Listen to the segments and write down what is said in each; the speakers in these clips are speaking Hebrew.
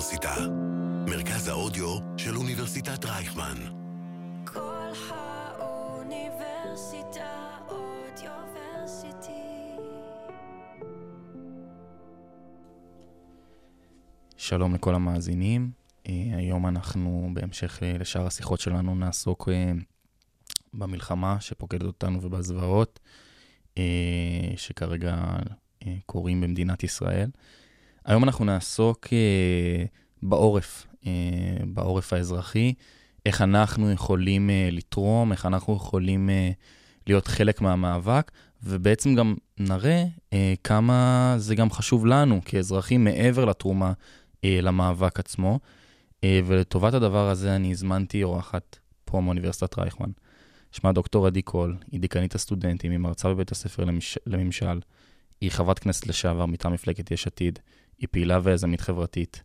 האוניברסיטה. מרכז האודיו של אוניברסיטת רייכמן. כל האוניברסיטה אודיוורסיטי. שלום לכל המאזינים. אה, היום אנחנו, בהמשך לשאר השיחות שלנו, נעסוק אה, במלחמה שפוקדת אותנו ובזוועות אה, שכרגע קורים במדינת ישראל. היום אנחנו נעסוק אה, בעורף, אה, בעורף האזרחי, איך אנחנו יכולים אה, לתרום, איך אנחנו יכולים אה, להיות חלק מהמאבק, ובעצם גם נראה אה, כמה זה גם חשוב לנו כאזרחים מעבר לתרומה אה, למאבק עצמו. אה, ולטובת הדבר הזה אני הזמנתי אורחת פה מאוניברסיטת רייכמן. שמה דוקטור עדי קול, היא דיקנית הסטודנטים, היא מרצה בבית הספר למש... לממשל, היא חברת כנסת לשעבר מטעם מפלגת יש עתיד, היא פעילה ויזמית חברתית.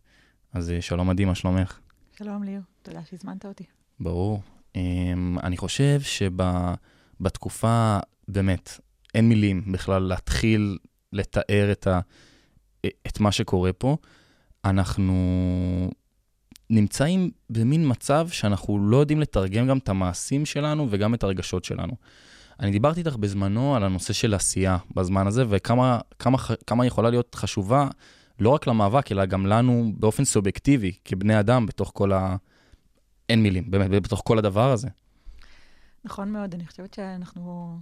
אז אה, שלום עדי, מה שלומך? שלום ליאור, תודה שהזמנת אותי. ברור. Um, אני חושב שבתקופה, באמת, אין מילים בכלל להתחיל לתאר את, ה, את מה שקורה פה. אנחנו נמצאים במין מצב שאנחנו לא יודעים לתרגם גם את המעשים שלנו וגם את הרגשות שלנו. אני דיברתי איתך בזמנו על הנושא של עשייה בזמן הזה, וכמה כמה, כמה יכולה להיות חשובה, לא רק למאבק, אלא גם לנו באופן סובייקטיבי, כבני אדם, בתוך כל ה... אין מילים, באמת, בתוך כל הדבר הזה. נכון מאוד, אני חושבת שאנחנו,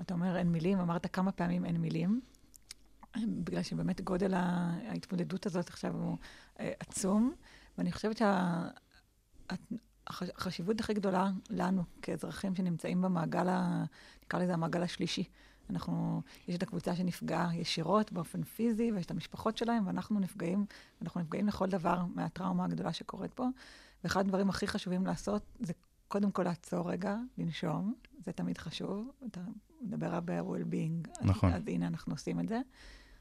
אתה אומר אין מילים, אמרת כמה פעמים אין מילים, בגלל שבאמת גודל ההתמודדות הזאת עכשיו הוא אה, עצום, ואני חושבת שהחשיבות הכי גדולה לנו כאזרחים שנמצאים במעגל, ה, נקרא לזה המעגל השלישי. אנחנו, יש את הקבוצה שנפגעה ישירות באופן פיזי, ויש את המשפחות שלהם, ואנחנו נפגעים, ואנחנו נפגעים לכל דבר מהטראומה הגדולה שקורית פה. ואחד הדברים הכי חשובים לעשות זה קודם כל לעצור רגע, לנשום, זה תמיד חשוב. אתה מדבר הרבה ב-well-being, נכון. אז, אז הנה אנחנו עושים את זה.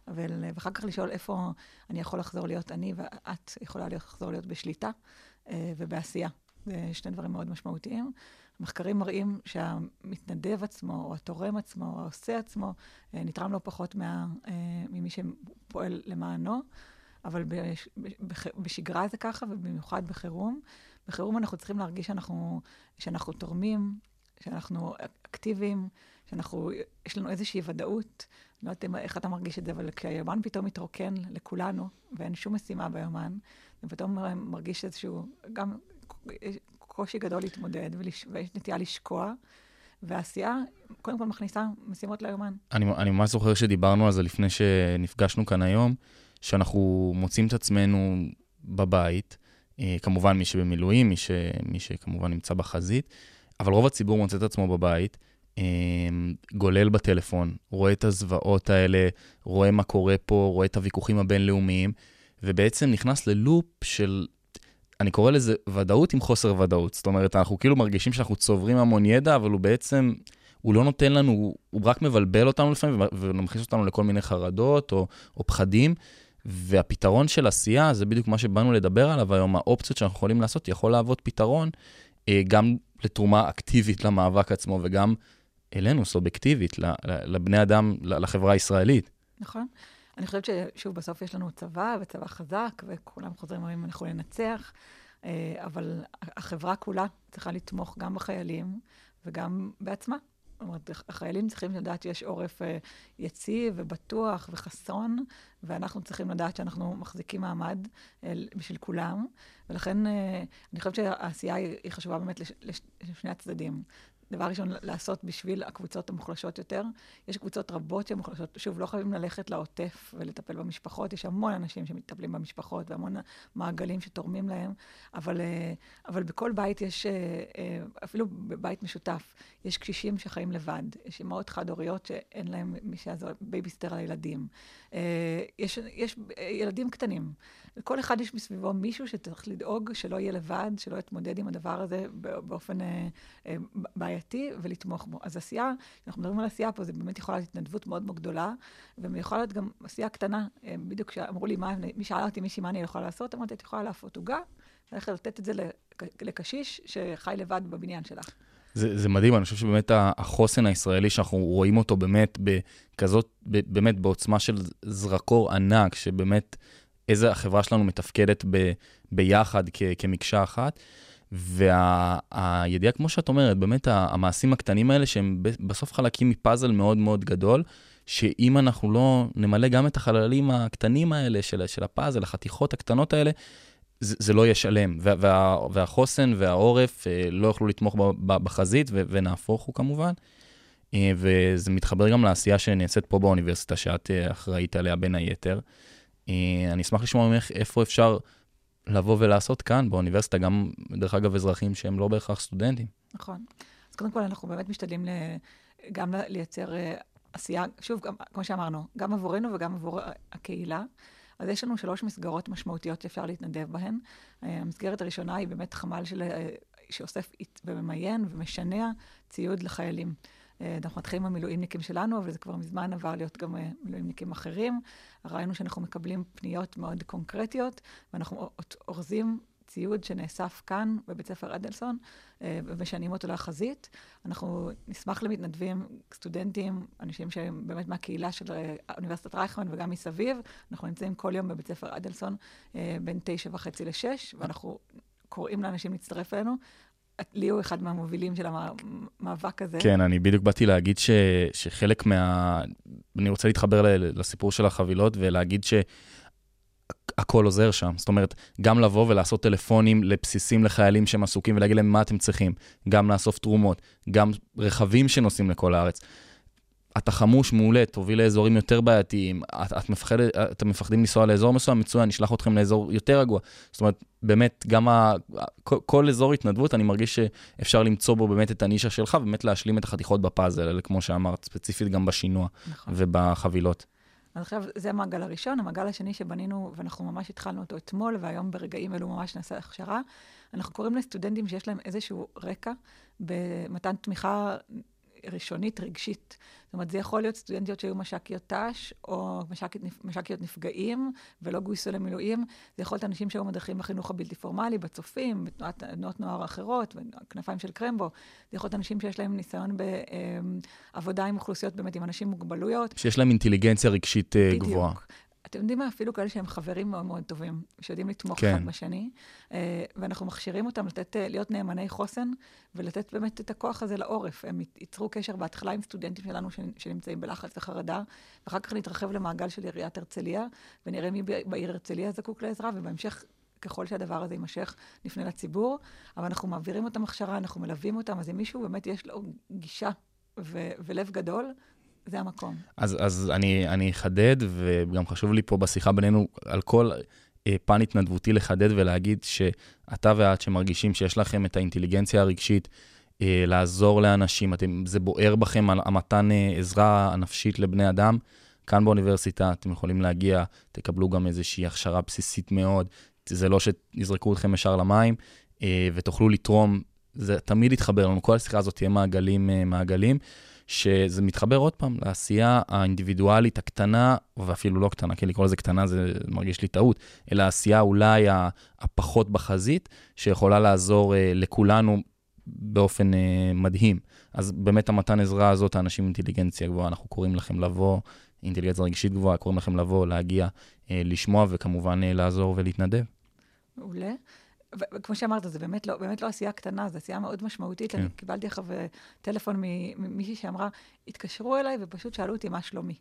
אבל, ואחר כך לשאול איפה אני יכול לחזור להיות אני, ואת יכולה לחזור להיות בשליטה אה, ובעשייה. זה שני דברים מאוד משמעותיים. המחקרים מראים שהמתנדב עצמו, או התורם עצמו, או העושה עצמו, אה, נתרם לא פחות מה, אה, ממי שפועל למענו. אבל בש, בש, בשגרה זה ככה, ובמיוחד בחירום. בחירום אנחנו צריכים להרגיש שאנחנו, שאנחנו תורמים, שאנחנו אקטיביים, שאנחנו, יש לנו איזושהי ודאות. לא יודעת איך אתה מרגיש את זה, אבל כשהיומן פתאום מתרוקן לכולנו, ואין שום משימה ביומן, ופתאום מרגיש איזשהו, גם קושי גדול להתמודד, ולש, ויש נטייה לשקוע. והעשייה, קודם כל מכניסה משימות ליומן. אני, אני ממש זוכר שדיברנו על זה לפני שנפגשנו כאן היום, שאנחנו מוצאים את עצמנו בבית, אה, כמובן מי שבמילואים, מי, ש, מי שכמובן נמצא בחזית, אבל רוב הציבור מוצא את עצמו בבית, אה, גולל בטלפון, רואה את הזוועות האלה, רואה מה קורה פה, רואה את הוויכוחים הבינלאומיים, ובעצם נכנס ללופ של, אני קורא לזה ודאות עם חוסר ודאות. זאת אומרת, אנחנו כאילו מרגישים שאנחנו צוברים המון ידע, אבל הוא בעצם, הוא לא נותן לנו, הוא, רק מבלבל אותנו לפעמים ומכניס אותנו לכל מיני חרדות או, או פחדים. והפתרון של עשייה, זה בדיוק מה שבאנו לדבר עליו היום, האופציות שאנחנו יכולים לעשות, יכול להוות פתרון אה, גם לתרומה אקטיבית למאבק עצמו וגם אלינו, סובייקטיבית, לבני אדם, לחברה הישראלית. נכון. אני חושבת ששוב, בסוף יש לנו צבא, וצבא חזק, וכולם חוזרים ואומרים, אנחנו ננצח, אה, אבל החברה כולה צריכה לתמוך גם בחיילים וגם בעצמה. זאת אומרת, החיילים צריכים לדעת שיש עורף אה, יציב ובטוח וחסון, ואנחנו צריכים לדעת שאנחנו מחזיקים מעמד אה, בשביל כולם. ולכן אני חושבת שהעשייה היא חשובה באמת לשני הצדדים. דבר ראשון, לעשות בשביל הקבוצות המוחלשות יותר. יש קבוצות רבות שהן מוחלשות. שוב, לא חייבים ללכת לעוטף ולטפל במשפחות. יש המון אנשים שמטפלים במשפחות והמון מעגלים שתורמים להם, אבל, אבל בכל בית יש, אפילו בבית משותף, יש קשישים שחיים לבד. יש אמהות חד-הוריות שאין להם מי שיעזור, בייביסטר לילדים. יש, יש ילדים קטנים. לכל אחד יש מסביבו מישהו שצריך לדאוג שלא יהיה לבד, שלא יתמודד עם הדבר הזה באופן אה, אה, בעייתי ולתמוך בו. אז עשייה, אנחנו מדברים על עשייה פה, זה באמת יכולה להיות התנדבות מאוד מאוד גדולה, ויכולה להיות גם עשייה קטנה. אה, בדיוק כשאמרו לי, מה, מי שאלה אותי מישהי מה אני יכולה לעשות, אמרתי, את יכולה להפות עוגה, ללכת לתת את זה לקשיש שחי לבד בבניין שלך. זה, זה מדהים, אני חושב שבאמת החוסן הישראלי, שאנחנו רואים אותו באמת בכזאת, באמת בעוצמה של זרקור ענק, שבאמת איזה החברה שלנו מתפקדת ב, ביחד כ, כמקשה אחת. והידיעה, וה, כמו שאת אומרת, באמת המעשים הקטנים האלה, שהם בסוף חלקים מפאזל מאוד מאוד גדול, שאם אנחנו לא נמלא גם את החללים הקטנים האלה של, של הפאזל, החתיכות הקטנות האלה, זה, זה לא יהיה שלם, וה, וה, והחוסן והעורף אה, לא יוכלו לתמוך בחזית, ו, ונהפוך הוא כמובן. אה, וזה מתחבר גם לעשייה שנעשית פה באוניברסיטה, שאת אה, אחראית עליה בין היתר. אני אשמח לשמוע ממך איפה אפשר לבוא ולעשות כאן באוניברסיטה, גם, דרך אגב, אזרחים שהם לא בהכרח סטודנטים. נכון. אז קודם כל, אנחנו באמת משתדלים ל... גם לייצר עשייה, שוב, גם, כמו שאמרנו, גם עבורנו וגם עבור הקהילה. אז יש לנו שלוש מסגרות משמעותיות שאפשר להתנדב בהן. אה, המסגרת הראשונה היא באמת חמ"ל של, אה, שאוסף וממיין ומשנע ציוד לחיילים. אה, אנחנו מתחילים עם המילואימניקים שלנו, אבל זה כבר מזמן עבר להיות גם מילואימניקים אחרים. ראינו שאנחנו מקבלים פניות מאוד קונקרטיות, ואנחנו אורזים ציוד שנאסף כאן בבית ספר אדלסון, אה, ומשנים אותו לחזית. אנחנו נשמח למתנדבים, סטודנטים, אנשים שהם באמת מהקהילה של אה, אוניברסיטת רייכמן וגם מסביב. אנחנו נמצאים כל יום בבית ספר אדלסון אה, בין תשע וחצי לשש, ואנחנו קוראים לאנשים להצטרף אלינו. לי הוא אחד מהמובילים של המאבק הזה. כן, אני בדיוק באתי להגיד ש, שחלק מה... אני רוצה להתחבר לסיפור של החבילות ולהגיד ש... הכל עוזר שם. זאת אומרת, גם לבוא ולעשות טלפונים לבסיסים לחיילים שהם עסוקים ולהגיד להם מה אתם צריכים, גם לאסוף תרומות, גם רכבים שנוסעים לכל הארץ. אתה חמוש, מעולה, תוביל לאזורים יותר בעייתיים, את, את מפחד, אתם מפחדים לנסוע לאזור מסוים, מצוין, נשלח אתכם לאזור יותר רגוע. זאת אומרת, באמת, גם ה, כל, כל אזור התנדבות, אני מרגיש שאפשר למצוא בו באמת את הנישה שלך, ובאמת להשלים את החתיכות בפאזל, כמו שאמרת, ספציפית גם בשינוע נכון. ובחבילות. אז עכשיו, זה המעגל הראשון. המעגל השני שבנינו, ואנחנו ממש התחלנו אותו אתמול, והיום ברגעים אלו ממש נעשה הכשרה, אנחנו קוראים לסטודנטים שיש להם איזשהו רקע במתן תמיכה ראשונית, רגשית. זאת אומרת, זה יכול להיות סטודנטיות שהיו מש"קיות ת"ש, או מש"קיות, מש"קיות נפגעים, ולא גויסו למילואים. זה יכול להיות אנשים שהיו מדריכים בחינוך הבלתי פורמלי, בצופים, בתנועות נוער אחרות, כנפיים של קרמבו. זה יכול להיות אנשים שיש להם ניסיון בעבודה עם אוכלוסיות, באמת עם אנשים עם מוגבלויות. שיש להם אינטליגנציה רגשית אה, בדיוק. גבוהה. אתם יודעים מה? אפילו כאלה שהם חברים מאוד מאוד טובים, שיודעים לתמוך כן. אחד בשני, אה, ואנחנו מכשירים אותם לתת, אה, להיות נאמני חוסן, ולתת באמת את הכוח הזה לעורף. הם ייצרו קשר בהתחלה עם סטודנטים שלנו שנמצאים בלחץ וחרדה, ואחר כך נתרחב למעגל של עיריית הרצליה, ונראה מי בעיר הרצליה זקוק לעזרה, ובהמשך ככל שהדבר הזה יימשך, נפנה לציבור, אבל אנחנו מעבירים אותם הכשרה, אנחנו מלווים אותם, אז אם מישהו באמת יש לו גישה ו- ולב גדול, זה המקום. אז, אז אני, אחדד, וגם חשוב לי פה בשיחה בינינו, על כל אה, פן התנדבותי לחדד ולהגיד שאתה ואת שמרגישים שיש לכם את האינטליגנציה הרגשית, אה, לעזור לאנשים, אתם, זה בוער בכם, המתן אה, עזרה הנפשית לבני אדם. כאן באוניברסיטה אתם יכולים להגיע, תקבלו גם איזושהי הכשרה בסיסית מאוד. זה לא שיזרקו אתכם ישר למים, אה, ותוכלו לתרום, זה תמיד יתחבר לנו, כל השיחה הזאת תהיה מעגלים, אה, מעגלים. שזה מתחבר עוד פעם לעשייה האינדיבידואלית הקטנה, ואפילו לא קטנה, כי לקרוא לזה קטנה זה מרגיש לי טעות, אלא העשייה אולי הפחות בחזית, שיכולה לעזור uh, לכולנו באופן uh, מדהים. אז באמת המתן עזרה הזאת, האנשים עם אינטליגנציה גבוהה, אנחנו קוראים לכם לבוא, אינטליגנציה רגשית גבוהה, קוראים לכם לבוא, להגיע, uh, לשמוע וכמובן uh, לעזור ולהתנדב. מעולה. וכמו שאמרת, זה באמת לא, באמת לא עשייה קטנה, זו עשייה מאוד משמעותית. כן. אני קיבלתי עכשיו טלפון ממישהי שאמרה, התקשרו אליי ופשוט שאלו אותי מה שלומי.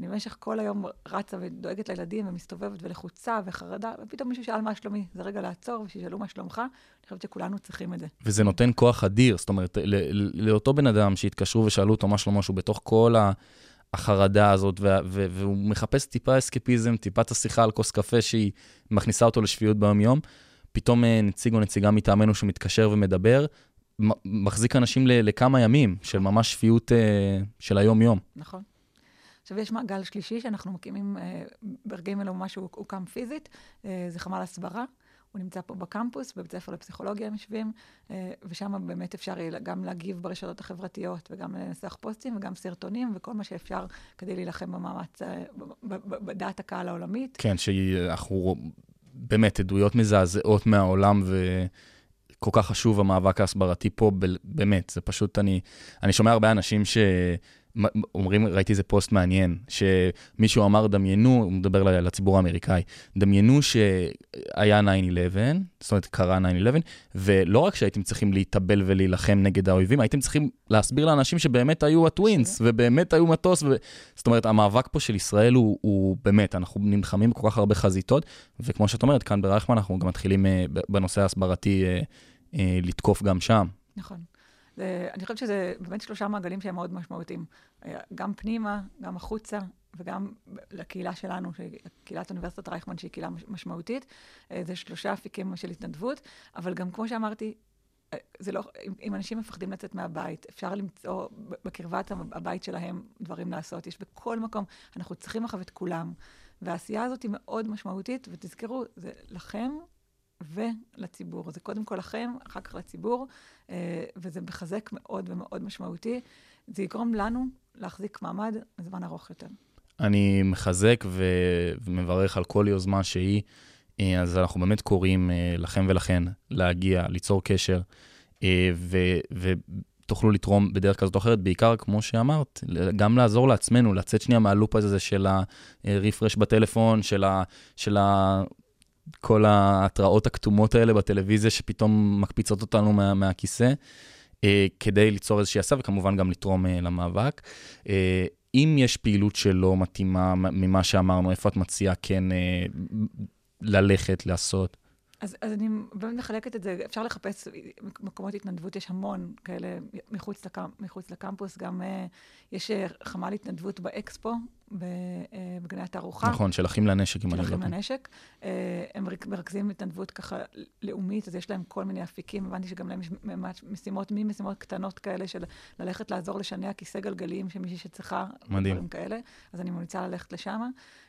אני במשך כל היום רצה ודואגת לילדים ומסתובבת ולחוצה וחרדה, ופתאום מישהו שאל מה שלומי. זה רגע לעצור ושישאלו מה שלומך, אני חושבת שכולנו צריכים את זה. וזה נותן כוח אדיר, זאת אומרת, לאותו בן אדם שהתקשרו ושאלו אותו מה שלומו, שהוא בתוך כל ה... החרדה הזאת, והוא מחפש טיפה אסקפיזם, טיפה את השיחה על כוס קפה שהיא מכניסה אותו לשפיות ביום-יום. פתאום אה, נציג או נציגה מטעמנו שמתקשר ומדבר, מחזיק אנשים לכמה ימים של ממש שפיות uh, של היום-יום. נכון. עכשיו, יש מעגל שלישי שאנחנו מקימים uh, ברגעים אלו ממש הוא הוקם פיזית, זה חמ"ל הסברה. הוא נמצא פה בקמפוס, בבית ספר לפסיכולוגיה הם יושבים, ושם באמת אפשר גם להגיב ברשתות החברתיות, וגם לנסח פוסטים, וגם סרטונים, וכל מה שאפשר כדי להילחם במאמץ, בדעת הקהל העולמית. כן, שאנחנו באמת עדויות מזעזעות מהעולם, וכל כך חשוב המאבק ההסברתי פה, באמת, זה פשוט, אני, אני שומע הרבה אנשים ש... אומרים, ראיתי איזה פוסט מעניין, שמישהו אמר, דמיינו, הוא מדבר לציבור האמריקאי, דמיינו שהיה 9-11, זאת אומרת, קרה 9-11, ולא רק שהייתם צריכים להתאבל ולהילחם נגד האויבים, הייתם צריכים להסביר לאנשים שבאמת היו הטווינס, ובאמת היו מטוס, ו... זאת אומרת, המאבק פה של ישראל הוא, הוא באמת, אנחנו נלחמים בכל כך הרבה חזיתות, וכמו שאת אומרת, כאן ברייכמן אנחנו גם מתחילים uh, בנושא ההסברתי uh, uh, לתקוף גם שם. נכון. אני חושבת שזה באמת שלושה מעגלים שהם מאוד משמעותיים. גם פנימה, גם החוצה, וגם לקהילה שלנו, קהילת אוניברסיטת רייכמן, שהיא קהילה משמעותית. זה שלושה אפיקים של התנדבות, אבל גם כמו שאמרתי, זה לא, אם, אם אנשים מפחדים לצאת מהבית, אפשר למצוא בקרבת הבית שלהם דברים לעשות. יש בכל מקום, אנחנו צריכים עכשיו את כולם. והעשייה הזאת היא מאוד משמעותית, ותזכרו, זה לכם ולציבור. זה קודם כל לכם, אחר כך לציבור, אה, וזה מחזק מאוד ומאוד משמעותי. זה יגרום לנו להחזיק מעמד זמן ארוך יותר. אני מחזק ו- ומברך על כל יוזמה שהיא. אה, אז אנחנו באמת קוראים אה, לכם ולכן להגיע, ליצור קשר, ו- ותוכלו לתרום בדרך כזאת או אחרת, בעיקר, כמו שאמרת, גם לעזור לעצמנו, לצאת שנייה מהלופ הזה של ה-refresh בטלפון, של, ה- של ה- כל ההתראות הכתומות האלה בטלוויזיה שפתאום מקפיצות אותנו מה, מהכיסא, אה, כדי ליצור איזושהי עשה וכמובן גם לתרום אה, למאבק. אה, אם יש פעילות שלא מתאימה ממה שאמרנו, איפה את מציעה כן אה, ללכת, לעשות? אז, אז אני באמת מחלקת את זה, אפשר לחפש מקומות התנדבות, יש המון כאלה מחוץ, לקמפ, מחוץ לקמפוס, גם uh, יש uh, חמ"ל התנדבות באקספו, אה, בגני התערוכה. נכון, של אחים לנשק, אם אני לא טועה. של אחים לנשק. Uh, הם מרכזים התנדבות ככה לאומית, אז יש להם כל מיני אפיקים. הבנתי שגם להם יש משימות, ממשימות קטנות כאלה של ללכת לעזור לשנע כיסא גלגלים של מישהי שצריכה. מדהים. דברים כאלה. אז אני ממליצה ללכת לשם.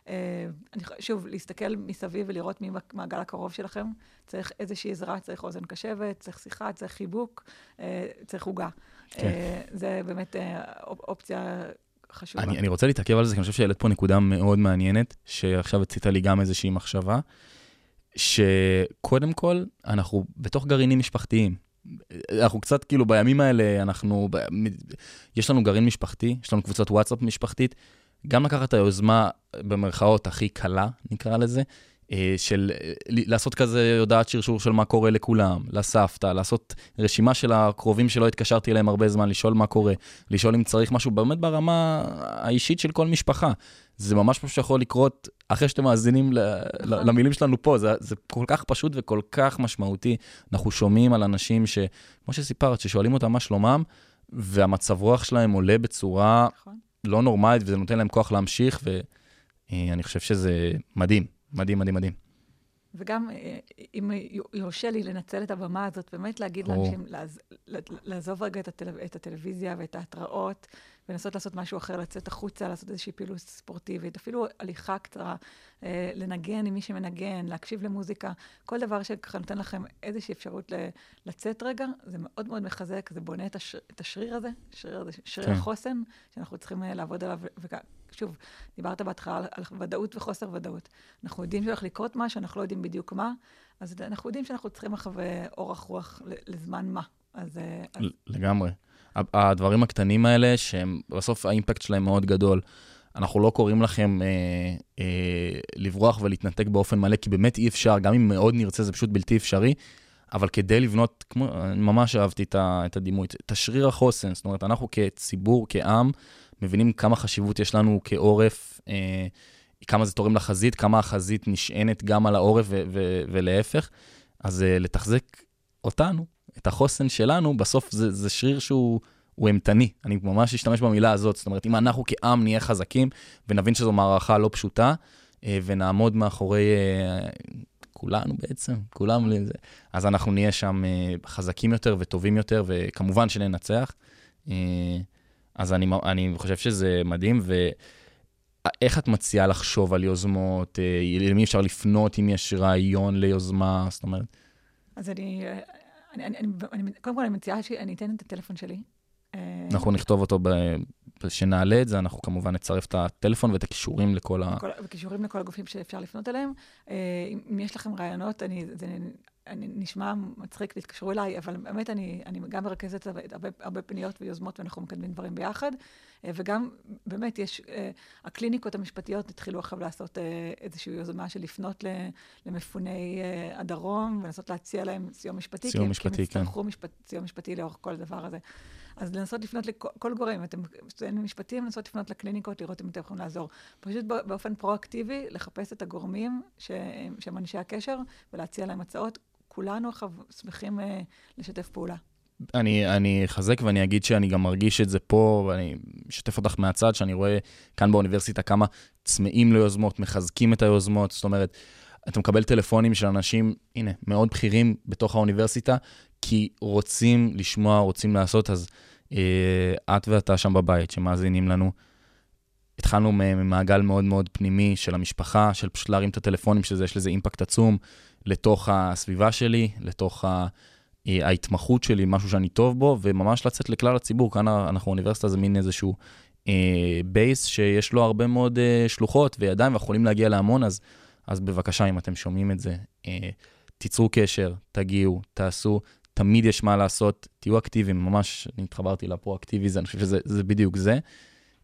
אני, שוב, להסתכל מסביב ולראות מי במעגל הקרוב שלכם. צריך איזושהי עזרה, צריך אוזן קשבת, צריך שיחה, צריך חיבוק, צריך עוגה. כן. זה באמת אופציה חשובה. אני, אני רוצה להתעכב על זה, כי אני חושב שהעלית פה נקודה מאוד מעניינת, שעכשיו הצית לי גם איזושהי מחשבה, שקודם כל, אנחנו בתוך גרעינים משפחתיים. אנחנו קצת, כאילו, בימים האלה, אנחנו, יש לנו גרעין משפחתי, יש לנו קבוצת וואטסאפ משפחתית, גם לקחת את היוזמה, במרכאות, הכי קלה, נקרא לזה, של אה, לעשות כזה הודעת שרשור של מה קורה לכולם, לסבתא, לעשות רשימה של הקרובים שלא התקשרתי אליהם הרבה זמן, לשאול מה קורה, לשאול אם צריך משהו, באמת ברמה האישית של כל משפחה. זה ממש משהו שיכול לקרות אחרי שאתם מאזינים נכון. למילים שלנו פה, זה, זה כל כך פשוט וכל כך משמעותי. אנחנו שומעים על אנשים ש, כמו שסיפרת, ששואלים אותם מה שלומם, והמצב רוח שלהם עולה בצורה נכון. לא נורמלית, וזה נותן להם כוח להמשיך, ואני חושב שזה מדהים. מדהים, מדהים, מדהים. וגם, אה, אם יורשה לי לנצל את הבמה הזאת, באמת להגיד לאנשים, לעז, לעזוב רגע את, הטל, את הטלוויזיה ואת ההתראות, ולנסות לעשות משהו אחר, לצאת החוצה, לעשות איזושהי פעילות ספורטיבית, אפילו הליכה קצרה, אה, לנגן עם מי שמנגן, להקשיב למוזיקה, כל דבר שככה נותן לכם איזושהי אפשרות לצאת רגע, זה מאוד מאוד מחזק, זה בונה את, הש, את השריר הזה, שריר, שריר כן. החוסן, שאנחנו צריכים אה, לעבוד עליו, שוב, דיברת בהתחלה על, על ודאות וחוסר ודאות. אנחנו יודעים שהולך לקרות משהו, אנחנו לא יודעים בדיוק מה, אז אנחנו יודעים שאנחנו צריכים עכשיו אורך רוח לזמן מה. אז... אה, אז... לגמרי. הדברים הקטנים האלה, שהם, בסוף האימפקט שלהם מאוד גדול. אנחנו לא קוראים לכם אה, אה, לברוח ולהתנתק באופן מלא, כי באמת אי אפשר, גם אם מאוד נרצה, זה פשוט בלתי אפשרי. אבל כדי לבנות, כמו, ממש אהבתי את הדימוי, תשריר החוסן, זאת אומרת, אנחנו כציבור, כעם, מבינים כמה חשיבות יש לנו כעורף, אה, כמה זה תורם לחזית, כמה החזית נשענת גם על העורף ו- ו- ולהפך. אז אה, לתחזק אותנו, את החוסן שלנו, בסוף זה, זה שריר שהוא אימתני. אני ממש אשתמש במילה הזאת. זאת אומרת, אם אנחנו כעם נהיה חזקים ונבין שזו מערכה לא פשוטה, אה, ונעמוד מאחורי אה, כולנו בעצם, כולם אז אנחנו נהיה שם אה, חזקים יותר וטובים יותר, וכמובן שננצח. אה, אז אני, אני חושב שזה מדהים, ואיך את מציעה לחשוב על יוזמות? אה, למי אפשר לפנות אם יש רעיון ליוזמה? זאת אומרת... אז אני, אני, אני, אני, אני קודם כל אני מציעה שאני אתן את הטלפון שלי. אנחנו נכתוב אותו ב... שנעלה את זה, אנחנו כמובן נצרף את הטלפון ואת הכישורים לכל ה... וכישורים לכל הגופים שאפשר לפנות אליהם. אה, אם יש לכם רעיונות, אני, זה אני נשמע מצחיק, תתקשרו אליי, אבל באמת אני, אני גם מרכזת הרבה, הרבה פניות ויוזמות, ואנחנו מקדמים דברים ביחד. אה, וגם, באמת, יש, אה, הקליניקות המשפטיות התחילו עכשיו לעשות אה, איזושהי יוזמה של לפנות למפוני הדרום, ולנסות להציע להם סיוע משפטי. סיוע משפטי, כן. כי הם יצטרכו משפט, סיוע משפטי לאורך כל הדבר הזה. אז לנסות לפנות לכל גורם, אתם סטודנטים משפטיים, לנסות לפנות לקליניקות, לראות אם אתם יכולים לעזור. פשוט באופן פרואקטיבי, לחפש את הגורמים שהם אנשי הקשר, ולהציע להם הצעות. כולנו שמחים לשתף פעולה. אני, אני אחזק ואני אגיד שאני גם מרגיש את זה פה, ואני אשתף אותך מהצד, שאני רואה כאן באוניברסיטה כמה צמאים ליוזמות, מחזקים את היוזמות, זאת אומרת, אתה מקבל טלפונים של אנשים, הנה, מאוד בכירים בתוך האוניברסיטה, כי רוצים לשמוע, רוצים לעשות, אז אה, את ואתה שם בבית, שמאזינים לנו, התחלנו ממעגל מאוד מאוד פנימי של המשפחה, של פשוט להרים את הטלפונים, שיש לזה אימפקט עצום, לתוך הסביבה שלי, לתוך ה... אה, ההתמחות שלי, משהו שאני טוב בו, וממש לצאת לכלל הציבור. כאן אנחנו אוניברסיטה זה מין איזשהו בייס אה, שיש לו הרבה מאוד אה, שלוחות וידיים, ואנחנו יכולים להגיע להמון, אז, אז בבקשה, אם אתם שומעים את זה, אה, תיצרו קשר, תגיעו, תעשו, תמיד יש מה לעשות, תהיו אקטיביים, ממש, אני התחברתי לפרואקטיביזם, אני חושב שזה בדיוק זה.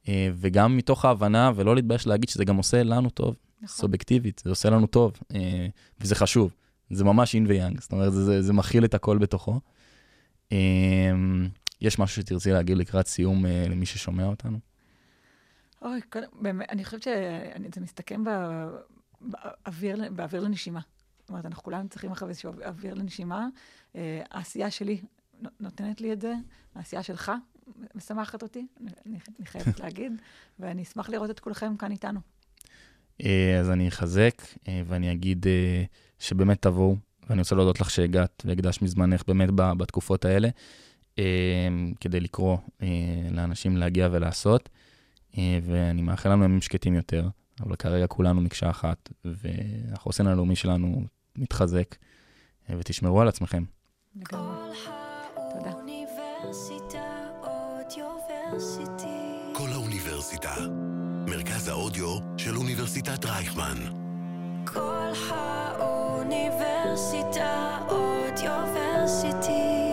אה, וגם מתוך ההבנה, ולא להתבייש להגיד שזה גם עושה לנו טוב, נכון. סובייקטיבית, זה עושה לנו טוב, אה, וזה חשוב. זה ממש אין ויאנג, זאת אומרת, זה, זה, זה מכיל את הכל בתוכו. Um, יש משהו שתרצי להגיד לקראת סיום uh, למי ששומע אותנו? אוי, קודם, באמת, אני חושבת שזה מסתכם באוויר, באוויר לנשימה. זאת אומרת, אנחנו כולנו צריכים אחרי איזשהו אוויר לנשימה. Uh, העשייה שלי נותנת לי את זה, העשייה שלך משמחת אותי, אני, אני חייבת להגיד, ואני אשמח לראות את כולכם כאן איתנו. אה, אז אני אחזק, אה, ואני אגיד אה, שבאמת תבואו, ואני רוצה להודות לך שהגעת והקדשת מזמנך באמת בתקופות האלה, כדי לקרוא לאנשים להגיע ולעשות, ואני מאחל לנו ימים שקטים יותר, אבל כרגע כולנו מקשה אחת, והחוסן הלאומי שלנו מתחזק, ותשמרו על עצמכם. תודה. כל האוניברסיטה. מרכז האודיו של אוניברסיטת רייכמן. כל האוניברסיטה אודיוורסיטי